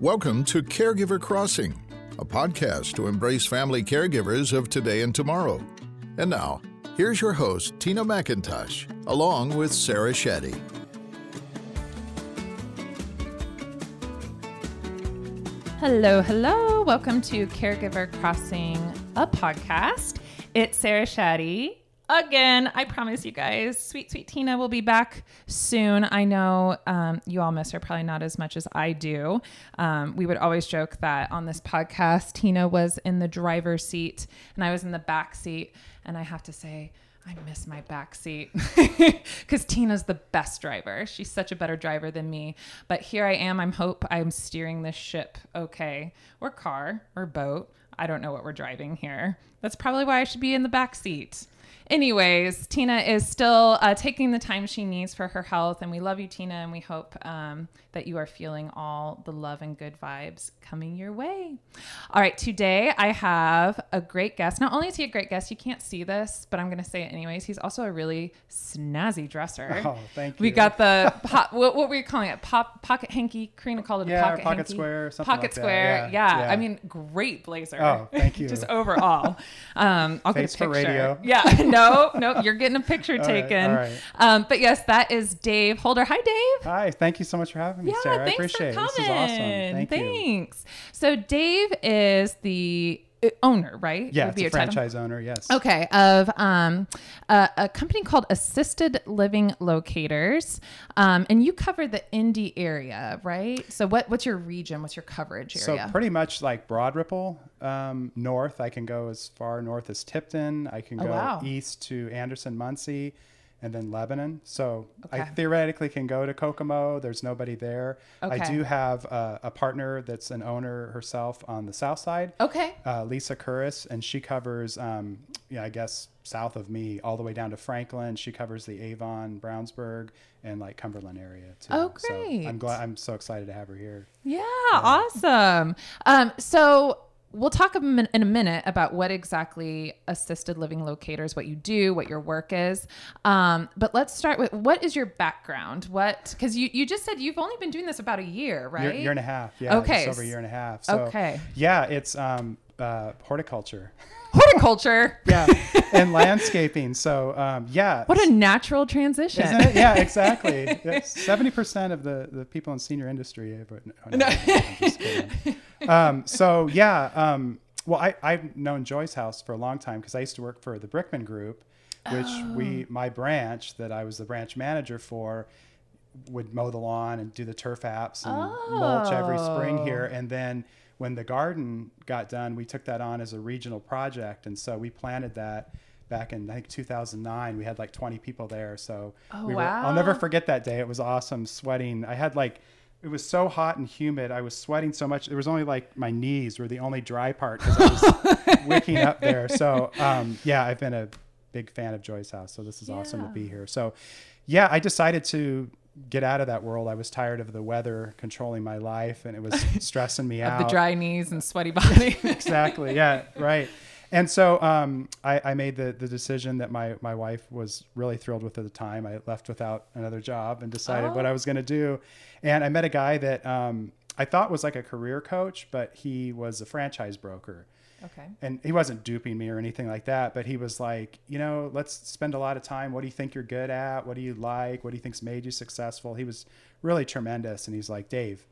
Welcome to Caregiver Crossing, a podcast to embrace family caregivers of today and tomorrow. And now, here's your host, Tina McIntosh, along with Sarah Shetty. Hello, hello. Welcome to Caregiver Crossing, a podcast. It's Sarah Shaddy. Again, I promise you guys, sweet, sweet Tina will be back soon. I know um, you all miss her probably not as much as I do. Um, we would always joke that on this podcast, Tina was in the driver's seat and I was in the back seat. And I have to say, I miss my back seat because Tina's the best driver. She's such a better driver than me. But here I am. I'm hope I'm steering this ship okay, or car, or boat. I don't know what we're driving here. That's probably why I should be in the back seat. Anyways, Tina is still uh, taking the time she needs for her health, and we love you, Tina, and we hope um, that you are feeling all the love and good vibes coming your way. All right, today I have a great guest. Not only is he a great guest, you can't see this, but I'm going to say it anyways. He's also a really snazzy dresser. Oh, thank you. We got the pop, what, what were you calling it? Pop pocket hanky. Karina called it Yeah, a pocket, pocket hanky. square, something Pocket like square. Yeah, Yeah, yeah. I mean, great blazer. Oh, thank you. Just overall. Um, I'll Face get a for picture. radio. Yeah, no, no, you're getting a picture All taken. right. Um, but yes, that is Dave Holder. Hi, Dave. Hi, thank you so much for having me, Yeah, Sarah. I thanks appreciate for it. coming. This is awesome. Thank you. thanks. So Dave is the owner, right? Yeah, it's be a your title? franchise owner. Yes. Okay, of um, a, a company called Assisted Living Locators, um, and you cover the Indy area, right? So, what what's your region? What's your coverage So pretty much like Broad Ripple um, north. I can go as far north as Tipton. I can Oh, go wow. east to Anderson, Muncie, and then Lebanon. So I theoretically can go to Kokomo. There's nobody there. I do have a, a partner that's an owner herself on the south side. okay, uh, Lisa Curris, and she covers, um, yeah, I guess south of me, all the way down to Franklin. She covers the Avon, Brownsburg, and like Cumberland area too. Oh, So great. I'm glad. I'm so excited to have her here. yeah, awesome. Um, so. We'll talk in a minute about what exactly assisted living locators, what you do, what your work is. Um, but let's start with what is your background? What because you you just said you've only been doing this about a year, right? Year, year and a half. Yeah. Okay. Over a year and a half. So, Okay. Yeah, it's um, uh, horticulture. Horticulture. Yeah, and landscaping. So um, yeah. What a natural transition. Isn't it? Yeah, exactly. Seventy percent of the, the people in senior industry. eh, But no, no, I'm just kidding. Um, so yeah, um, well, I, I've known Joy's House for a long time because I used to work for the Brickman Group, which we my branch that I was the branch manager for would mow the lawn and do the turf apps and mulch every spring here. And then when the garden got done, we took that on as a regional project, and so we planted that back in I think 2009. We had like 20 people there, so Oh, we were, I'll never forget that day. It was awesome, sweating. I had like it was so hot and humid. I was sweating so much. It was only like my knees were the only dry part because I was wicking up there. So um, yeah, I've been a big fan of Joy's House. So this is awesome to be here. So yeah, I decided to get out of that world. I was tired of the weather controlling my life, and it was stressing me out the dry knees and sweaty body. exactly. Yeah. Right. And so um, I, I made the, the decision that my, my wife was really thrilled with at the time. I left without another job and decided what Oh. I was going to do. And I met a guy that um, I thought was like a career coach, but he was a franchise broker. Okay. And he wasn't duping me or anything like that, but he was like, you know, let's spend a lot of time. What do you think you're good at? What do you like? What do you think's made you successful? He was really tremendous. And he's like, Dave,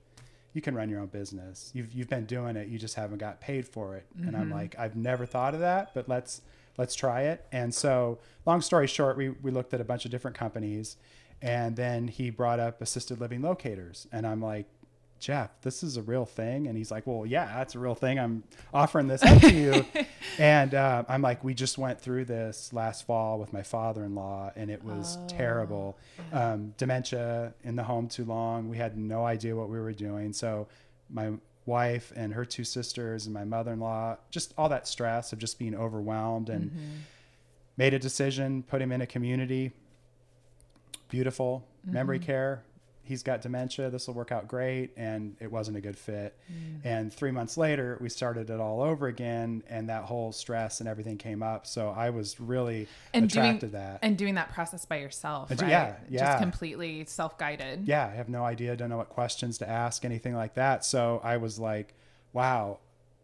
you can run your own business. You've you've been doing it. You just haven't got paid for it. And I'm mm-hmm. like, I've never thought of that, but let's let's try it. And so, long story short, we we looked at a bunch of different companies, and then he brought up assisted living locators, and I'm like. Jeff, this is a real thing. And he's like, Well, yeah, that's a real thing. I'm offering this up to you. and uh, I'm like, We just went through this last fall with my father in law, and it was terrible. Um, dementia in the home too long. We had no idea what we were doing. So, my wife and her two sisters, and my mother in law, just all that stress of just being overwhelmed, and made a decision, put him in a community. Beautiful memory care. He's got dementia. This will work out great. And it wasn't a good fit. Mm. And three months later, we started it all over again. And that whole stress and everything came up. So I was really and attracted doing to that. and doing that process by yourself, And right? yeah, yeah. Just completely self-guided. yeah, I have no idea, don't know what questions to ask, anything like that. So I was like, wow,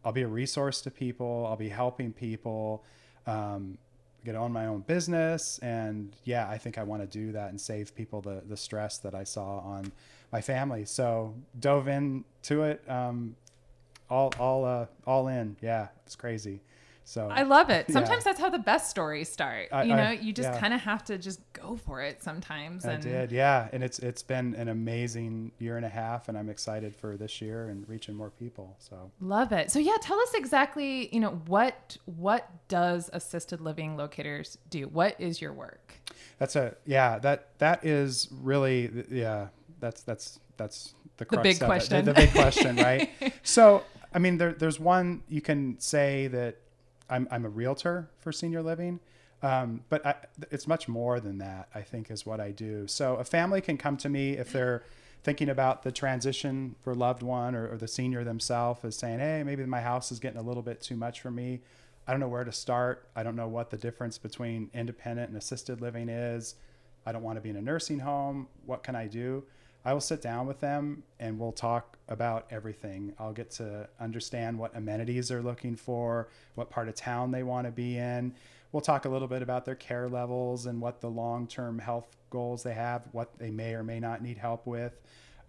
I'll be a resource to people. I'll be helping people. Um, get on my own business. And yeah i think i want to do that and save people the the stress that i saw on my family. So dove into it um all all uh all in. Yeah it's crazy so I love it. Yeah. Sometimes that's how the best stories start. I- you know, I- you just yeah. kind of have to just go for it sometimes. I did, yeah, and it's it's been an amazing year and a half, and I'm excited for this year and reaching more people. So Love it. So yeah, tell us exactly, you know, what what does assisted living locators do? What is your work? that's a yeah that that is really yeah that's that's that's the, crux big question. the, the big question, right? so I mean, there, there's one you can say that I'm I'm a realtor for senior living. Um, but I, it's much more than that, I think, is what I do. So a family can come to me if they're thinking about the transition for loved one or, or the senior themselves is saying, hey, maybe my house is getting a little bit too much for me. I don't know where to start. I don't know what the difference between independent and assisted living is. I don't want to be in a nursing home. What can I do? I will sit down with them and we'll talk about everything. I'll get to understand what amenities they're looking for, what part of town they want to be in. We'll talk a little bit about their care levels and what the long term health goals they have, what they may or may not need help with,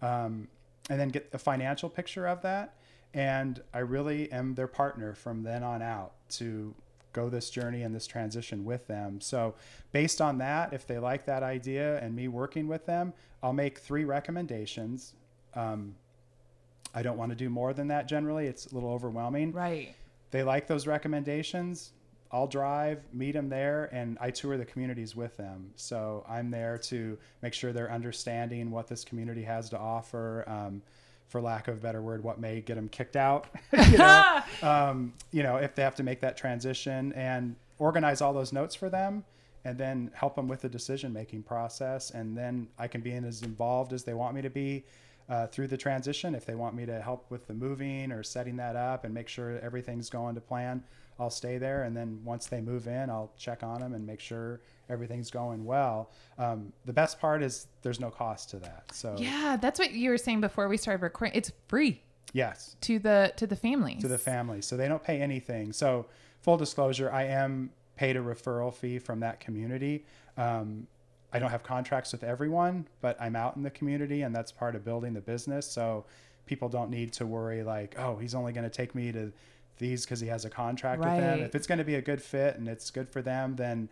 um, and then get a financial picture of that. And I really am their partner from then on out to go this journey and this transition with them. So, based on that, if they like that idea and me working with them, I'll make three recommendations. Um, I don't want to do more than that generally, it's a little overwhelming. Right. They like those recommendations. I'll drive, meet them there, and I tour the communities with them. So I'm there to make sure they're understanding what this community has to offer. Um, for lack of a better word, what may get them kicked out. you, know? um, you know, if they have to make that transition and organize all those notes for them, and then help them with the decision making process. And then I can be as involved as they want me to be uh, through the transition. If they want me to help with the moving or setting that up and make sure everything's going to plan, I'll stay there. And then once they move in, I'll check on them and make sure everything's going well. Um, the best part is there's no cost to that. So Yeah, that's what you were saying before we started recording. It's free yes, to the to the families. to the family. So they don't pay anything. So full disclosure, I am paid a referral fee from that community. Um, I don't have contracts with everyone, but I'm out in the community and that's part of building the business. So people don't need to worry like, oh, he's only going to take me to these because he has a contract with them. If it's going to be a good fit and it's good for them, then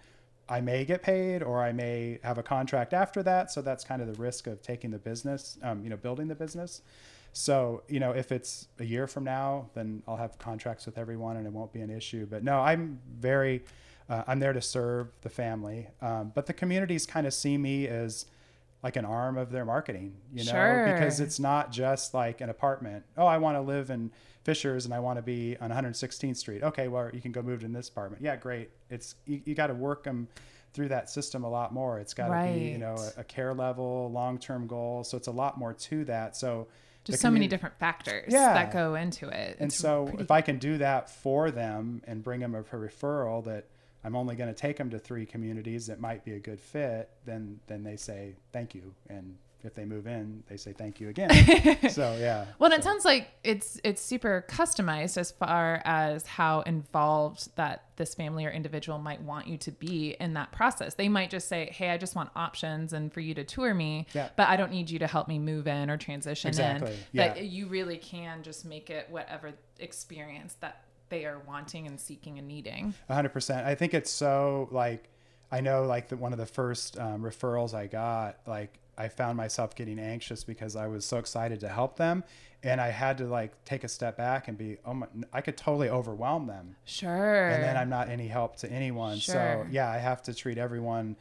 I may get paid or I may have a contract after that. So that's kind of the risk of taking the business, um, you know, building the business. So, you know, if it's a year from now, then I'll have contracts with everyone and it won't be an issue. But no, I'm very, uh, I'm there to serve the family. Um, but the communities kind of see me as like an arm of their marketing, you know, Sure. because it's not just like an apartment. Oh, I want to live in Fishers and I want to be on 116th Street. Okay, well, you can go move to this apartment. Yeah, great. It's you, you got to work them through that system a lot more. It's got to be, you know, a, a care level, long-term goal. So it's a lot more to that. So Just so many different factors Yeah. that go into it. and so pretty- if I can do that for them and bring them a referral that I'm only going to take them to three communities that might be a good fit, then then they say thank you, and if they move in, they say thank you again. so yeah. Well, and it sounds like it's it's super customized as far as how involved that this family or individual might want you to be in that process. They might just say, "Hey, I just want options and for you to tour me, Yeah. but I don't need you to help me move in or transition Exactly, in." yeah. That you really can just make it whatever experience that they are wanting and seeking and needing. Hundred percent. I think it's so like I know like the, one of the first um, referrals I got, like I found myself getting anxious because I was so excited to help them, and I had to like take a step back and be, oh my, I could totally overwhelm them, Sure. and then I'm not any help to anyone. Sure. So yeah, I have to treat everyone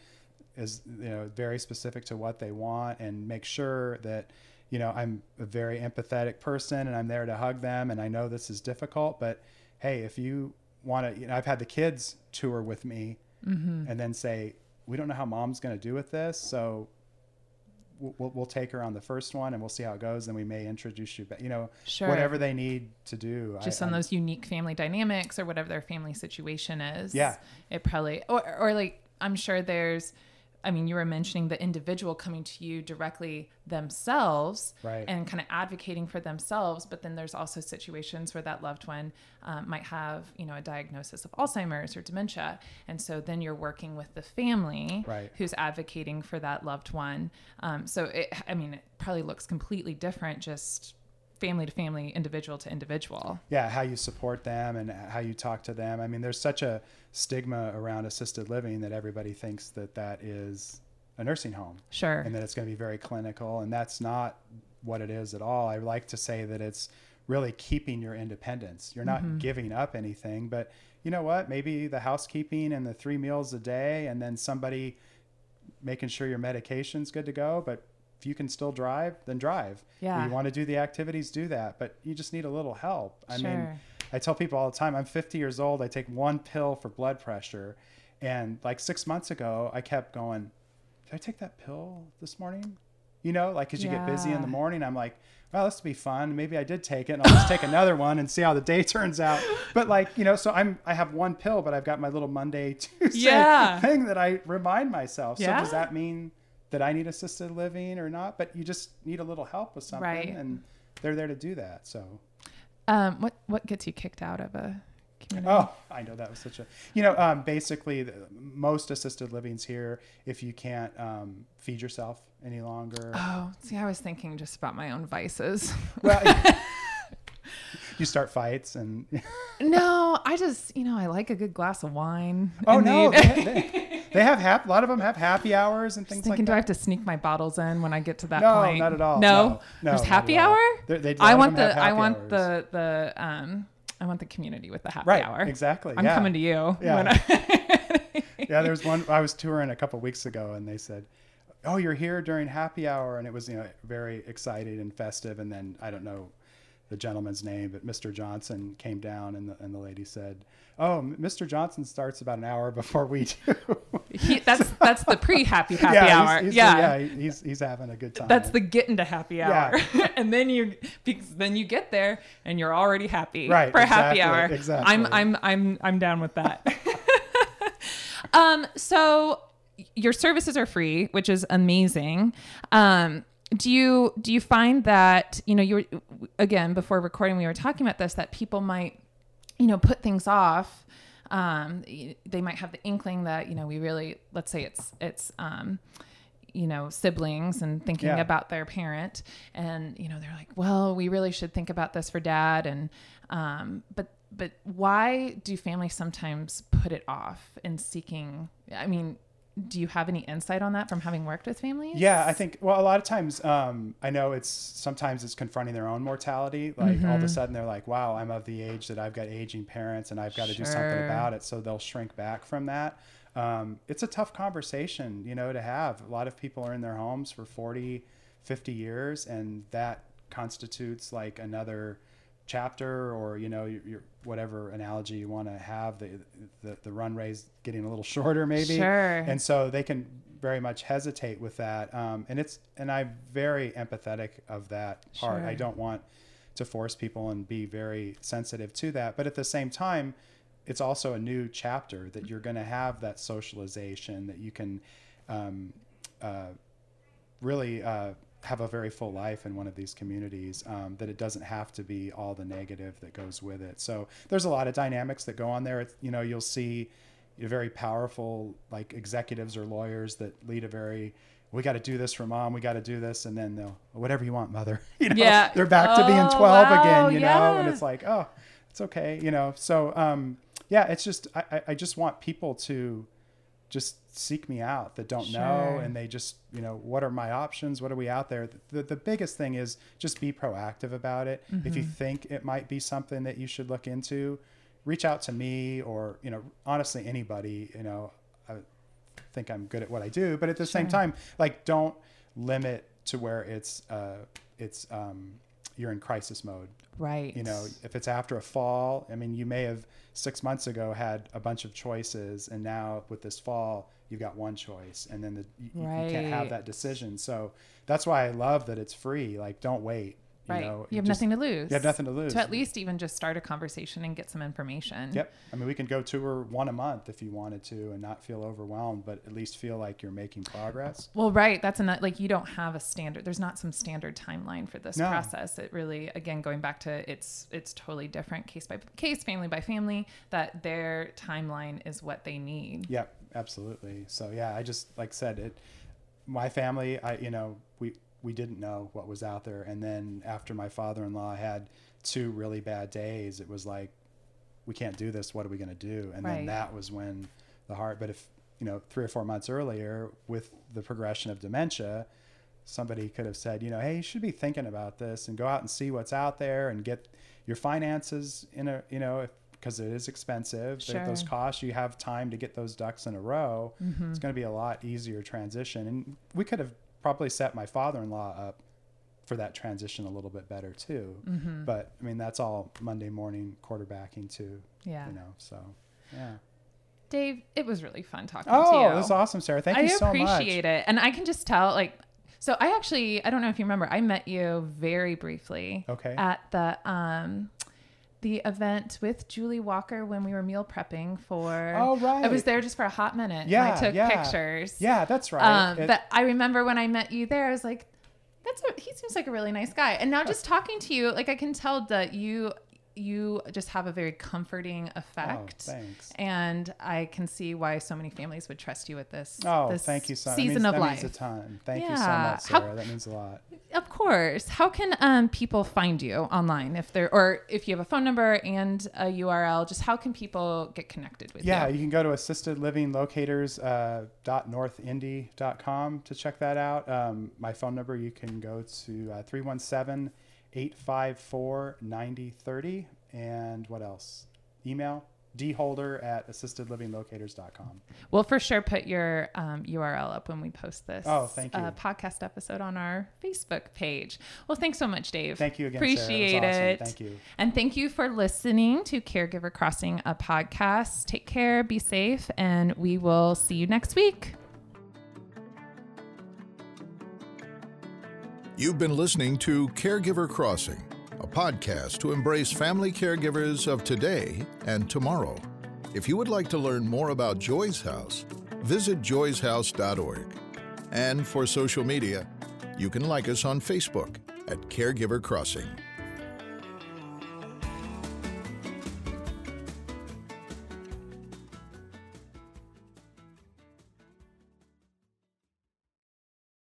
as you know very specific to what they want and make sure that you know I'm a very empathetic person and I'm there to hug them and I know this is difficult, but hey, if you want to, you know, I've had the kids tour with me Mm-hmm. and then say, we don't know how mom's going to do with this, so we'll, we'll take her on the first one and we'll see how it goes. Then we may introduce you, but you know, Sure. whatever they need to do. just I, on I'm- those unique family dynamics or whatever their family situation is. Yeah. It probably, or, or like, I'm sure there's, I mean, you were mentioning the individual coming to you directly themselves Right. and kind of advocating for themselves. But then there's also situations where that loved one um, might have, you know, a diagnosis of Alzheimer's or dementia. And so then you're working with the family Right. who's advocating for that loved one. Um, so it, I mean, it probably looks completely different just family to family, individual to individual. yeah, how you support them and how you talk to them. I mean, there's such a stigma around assisted living that everybody thinks that that is a nursing home Sure. and that it's going to be very clinical, and that's not what it is at all. I like to say that it's really keeping your independence. You're not mm-hmm. giving up anything, but you know what? Maybe the housekeeping and the three meals a day, and then somebody making sure your medication's good to go, but if you can still drive, then drive. Yeah. You want to do the activities, do that, but you just need a little help. I mean, I tell people all the time, I'm 50 years old. I take one pill for blood pressure. And like six months ago, I kept going, Did I take that pill this morning? You know, like, cause you get busy in the morning. I'm like, well, this will be fun. Maybe I did take it and I'll just take another one and see how the day turns out. But like, you know, so I'm, I have one pill, but I've got my little Monday, Tuesday Yeah. thing that I remind myself. So Yeah. does that mean that I need assisted living or not? But you just need a little help with something Right. and they're there to do that. So. Um, what what gets you kicked out of a community? Oh, I know that was such a, you know, um, basically the, most assisted livings here, if you can't um, feed yourself any longer, Oh, see, I was thinking just about my own vices. well, you start fights and, no, I just, you know, I like a good glass of wine. oh no, the- they, they, they have hap- a lot of them have happy hours and things thinking, like do I have to sneak my bottles in when I get to that No, point? not at all. No, No, no, there's happy hour. They- they- I want the I want hours. the the um I want the community with the happy Right, hour. exactly, I'm yeah. coming to you. Yeah. when I- yeah, there was one I was touring a couple weeks ago, and they said, "Oh, you're here during happy hour," and it was you know very excited and festive. And then I don't know the gentleman's name, but Mr. Johnson came down, and the and the lady said, "Oh, Mr. Johnson starts about an hour before we do." he, that's that's the pre happy happy yeah, hour. He's, he's, yeah. yeah, he's he's having a good time. That's the get into happy hour, Yeah. and then you because then you get there and you're already happy Right, for happy hour. exactly. I'm I'm I'm I'm down with that. um so your services are free, which is amazing. Um do you do you find that, you know, you were again before recording we were talking about this that people might you know put things off um, they might have the inkling that you know we really let's say it's it's um, you know siblings and thinking Yeah. about their parent and you know they're like well we really should think about this for dad and um, but but why do families sometimes put it off in seeking i mean do you have any insight on that from having worked with families Yeah, I think well, a lot of times um, I know it's sometimes it's confronting their own mortality. Like all of a sudden they're like, "Wow, I'm of the age that I've got aging parents, and I've got to do something about it." So they'll shrink back from that. Um, it's a tough conversation, you know, to have. A lot of people are in their homes for 40, 50 years, and that constitutes like another chapter or you know your, your whatever analogy you want to have the, the the runway's getting a little shorter maybe Sure. and so they can very much hesitate with that um, and it's and i'm very empathetic of that part Sure. i don't want to force people and be very sensitive to that but at the same time it's also a new chapter that you're going to have that socialization that you can um, uh, really uh, have a very full life in one of these communities um, that it doesn't have to be all the negative that goes with it. So there's a lot of dynamics that go on there. It's, you know you'll see very powerful like executives or lawyers that lead a very we got to do this for mom we got to do this and then they'll whatever you want mother. You know Yeah. they're back to being Oh, 12 wow, again you know and it's like oh it's okay you know. So um yeah it's just I- i just want people to just seek me out that don't know and they just you know what are my options? What are we out there? The, the biggest thing is just be proactive about it. If you think it might be something that you should look into reach out to me or you know honestly anybody you know i think i'm good at what i do but at the same time like don't limit to where it's uh it's um you're in crisis mode. Right. You know, if it's after a fall, I mean, you may have six months ago had a bunch of choices, and now with this fall, you've got one choice, and then the, you, you can't have that decision. So that's why I love that it's free. Like, don't wait. You right. know, you have just- nothing to lose. You have nothing to lose. To at least even just start a conversation and get some information. Yep. I mean, we can go tour one a month if you wanted to and not feel overwhelmed, but at least feel like you're making progress. Well, right. That's another, like, you don't have a standard, there's not some standard timeline for this No. process. It really, again, going back to it's, it's totally different case by case, family by family, that their timeline is what they need. Yep, absolutely. So yeah, I just like said it. My family, I you know we we didn't know what was out there, and then after my father-in-law had two really bad days, it was like we can't do this. What are we going to do? And Right. then that was when the heart. But if you know three or four months earlier, with the progression of dementia. Somebody could have said, you know, hey, you should be thinking about this and go out and see what's out there and get your finances in a, you know, because it is expensive. There- Those costs, you have time to get those ducks in a row. Mm-hmm. It's going to be a lot easier transition. And we could have probably set my father-in-law up for that transition a little bit better too. Mm-hmm. But I mean, that's all Monday morning quarterbacking too. Yeah. You know, so yeah. Dave, it was really fun talking to you. Oh, it was awesome, Sarah. Thank I you so much. I appreciate it. And I can just tell, like, so I actually, I don't know if you remember, I met you very briefly Okay. at the, um, the event with Julie Walker when we were meal prepping for. Oh, right. I was there just for a hot minute. and Yeah, I took yeah. pictures. Yeah, that's right. Um, It- but I remember when I met you there, I was like, "That's a, he seems like a really nice guy." And now just talking to you, like I can tell that you you just have a very comforting oh, effect. thanks. And I can see why so many families would trust you with this. Oh, this thank you so much. Season that of means, life. Means a ton. Thank you so Yeah. much, How- Sarah. that means a lot. Of course. How can um, people find you online if they're or if you have a phone number and a URL? Just how can people get connected with Yeah, you? Yeah, you can go to assistedlivinglocators uh, to check that out. Um, my phone number, you can go to uh, 317 854 9030. And what else? Email dholder at assistedlivinglocators.com. We'll for sure put your um, URL up when we post this Oh, thank you. Uh, podcast episode on our Facebook page. Well, thanks so much, Dave. Thank you again, Sarah. It Appreciate awesome. it. Thank you. And thank you for listening to Caregiver Crossing, a podcast. Take care, be safe, and we will see you next week. You've been listening to Caregiver Crossing, a podcast to embrace family caregivers of today and tomorrow. If you would like to learn more about Joy's House, visit joyshouse.org. And for social media, you can like us on Facebook at Caregiver Crossing.